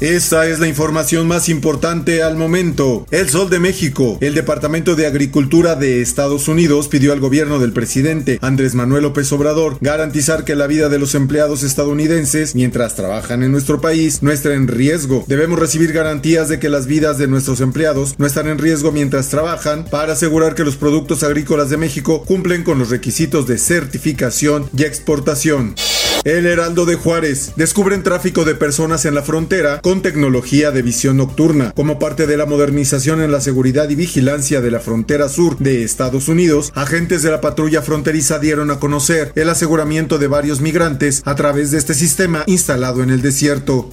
Esta es la información más importante al momento. El Sol de México, el Departamento de Agricultura de Estados Unidos pidió al gobierno del presidente Andrés Manuel López Obrador garantizar que la vida de los empleados estadounidenses mientras trabajan en nuestro país no esté en riesgo. Debemos recibir garantías de que las vidas de nuestros empleados no están en riesgo mientras trabajan para asegurar que los productos agrícolas de México cumplen con los requisitos de certificación y exportación. El Heraldo de Juárez. Descubren tráfico de personas en la frontera con tecnología de visión nocturna. Como parte de la modernización en la seguridad y vigilancia de la frontera sur de Estados Unidos, agentes de la patrulla fronteriza dieron a conocer el aseguramiento de varios migrantes a través de este sistema instalado en el desierto.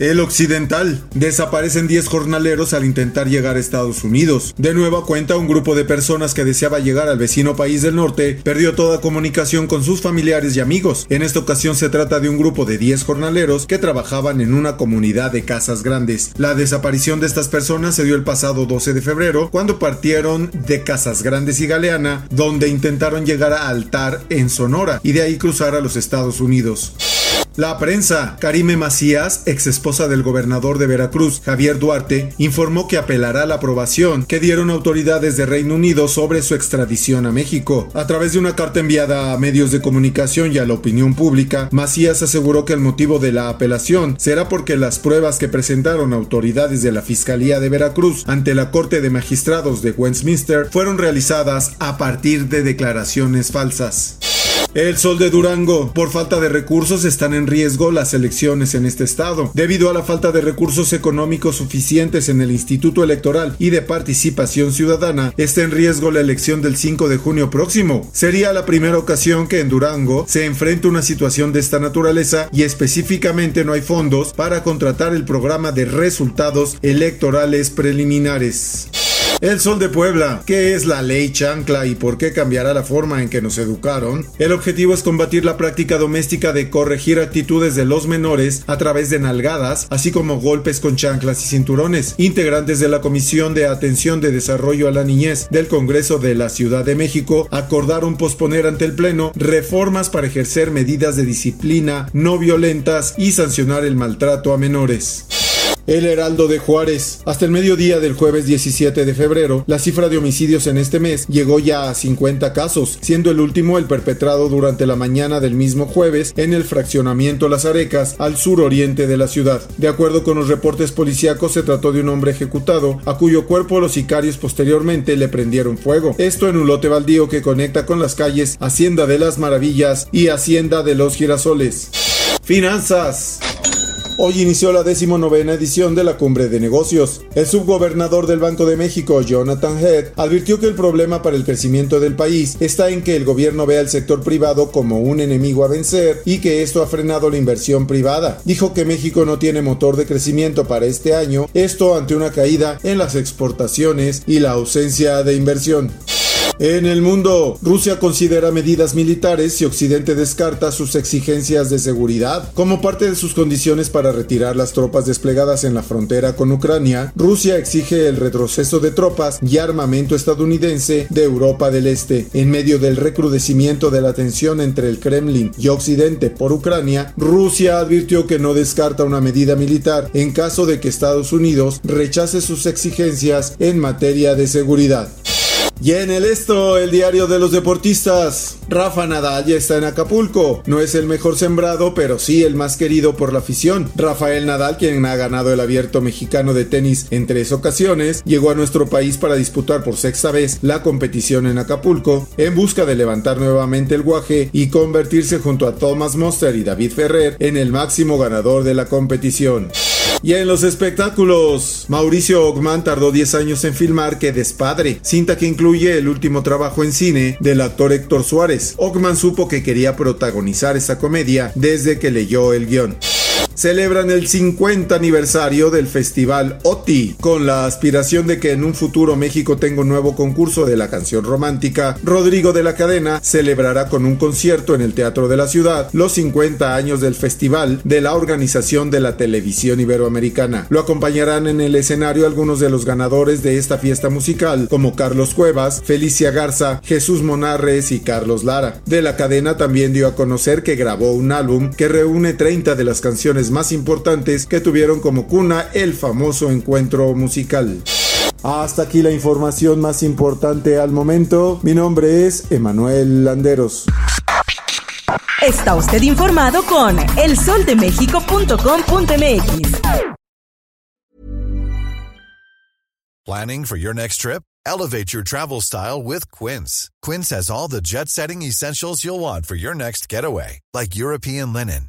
El Occidental. Desaparecen 10 jornaleros al intentar llegar a Estados Unidos. De nueva cuenta, un grupo de personas que deseaba llegar al vecino país del norte perdió toda comunicación con sus familiares y amigos. En esta ocasión se trata de un grupo de 10 jornaleros que trabajaban en una comunidad de casas grandes. La desaparición de estas personas se dio el pasado 12 de febrero, cuando partieron de Casas Grandes y Galeana, donde intentaron llegar a Altar en Sonora y de ahí cruzar a los Estados Unidos. La prensa. Karime Macías, ex esposa del gobernador de Veracruz, Javier Duarte, informó que apelará la aprobación que dieron autoridades de Reino Unido sobre su extradición a México. A través de una carta enviada a medios de comunicación y a la opinión pública, Macías aseguró que el motivo de la apelación será porque las pruebas que presentaron autoridades de la Fiscalía de Veracruz ante la Corte de Magistrados de Westminster fueron realizadas a partir de declaraciones falsas. El Sol de Durango. Por falta de recursos están en riesgo las elecciones en este estado. Debido a la falta de recursos económicos suficientes en el Instituto Electoral y de Participación Ciudadana, está en riesgo la elección del 5 de junio próximo. Sería la primera ocasión que en Durango se enfrenta una situación de esta naturaleza y específicamente no hay fondos para contratar el programa de resultados electorales preliminares. El Sol de Puebla. ¿Qué es la ley chancla y por qué cambiará la forma en que nos educaron? El objetivo es combatir la práctica doméstica de corregir actitudes de los menores a través de nalgadas, así como golpes con chanclas y cinturones. Integrantes de la Comisión de Atención de Desarrollo a la Niñez del Congreso de la Ciudad de México acordaron posponer ante el Pleno reformas para ejercer medidas de disciplina no violentas y sancionar el maltrato a menores. El Heraldo de Juárez. Hasta el mediodía del jueves 17 de febrero, la cifra de homicidios en este mes llegó ya a 50 casos, siendo el último el perpetrado durante la mañana del mismo jueves en el fraccionamiento Las Arecas, al suroriente de la ciudad. De acuerdo con los reportes policíacos, se trató de un hombre ejecutado, a cuyo cuerpo los sicarios posteriormente le prendieron fuego. Esto en un lote baldío que conecta con las calles Hacienda de las Maravillas y Hacienda de los Girasoles. Finanzas. Hoy inició la decimonovena edición de la Cumbre de Negocios. El subgobernador del Banco de México, Jonathan Head, advirtió que el problema para el crecimiento del país está en que el gobierno ve al sector privado como un enemigo a vencer y que esto ha frenado la inversión privada. Dijo que México no tiene motor de crecimiento para este año, esto ante una caída en las exportaciones y la ausencia de inversión. En el mundo, Rusia considera medidas militares si Occidente descarta sus exigencias de seguridad. Como parte de sus condiciones para retirar las tropas desplegadas en la frontera con Ucrania, Rusia exige el retroceso de tropas y armamento estadounidense de Europa del Este. En medio del recrudecimiento de la tensión entre el Kremlin y Occidente por Ucrania, Rusia advirtió que no descarta una medida militar en caso de que Estados Unidos rechace sus exigencias en materia de seguridad. Y en el esto, el diario de los deportistas. Rafa Nadal ya está en Acapulco. No es el mejor sembrado, pero sí el más querido por la afición. Rafael Nadal, quien ha ganado el abierto mexicano de tenis en tres ocasiones, llegó a nuestro país para disputar por sexta vez la competición en Acapulco, en busca de levantar nuevamente el guaje y convertirse junto a Thomas Monster y David Ferrer en el máximo ganador de la competición. Y en los espectáculos, Mauricio Ogman tardó 10 años en filmar Que Despadre, cinta que incluye el último trabajo en cine del actor Héctor Suárez. Ogman supo que quería protagonizar esa comedia desde que leyó el guion celebran el 50 aniversario del festival OTI, con la aspiración de que en un futuro México tenga un nuevo concurso de la canción romántica. Rodrigo de la Cadena celebrará con un concierto en el Teatro de la Ciudad los 50 años del festival de la Organización de la Televisión Iberoamericana. Lo acompañarán en el escenario algunos de los ganadores de esta fiesta musical, como Carlos Cuevas, Felicia Garza, Jesús Monarres y Carlos Lara. De la Cadena también dio a conocer que grabó un álbum que reúne 30 de las canciones más importantes que tuvieron como cuna el famoso encuentro musical. Hasta aquí la información más importante al momento. Mi nombre es Emanuel Landeros. Está usted informado con elsoldemexico.com.mx. Planning for your next trip? Elevate your travel style with Quince. Quince has all the jet setting essentials you'll want for your next getaway, like European linen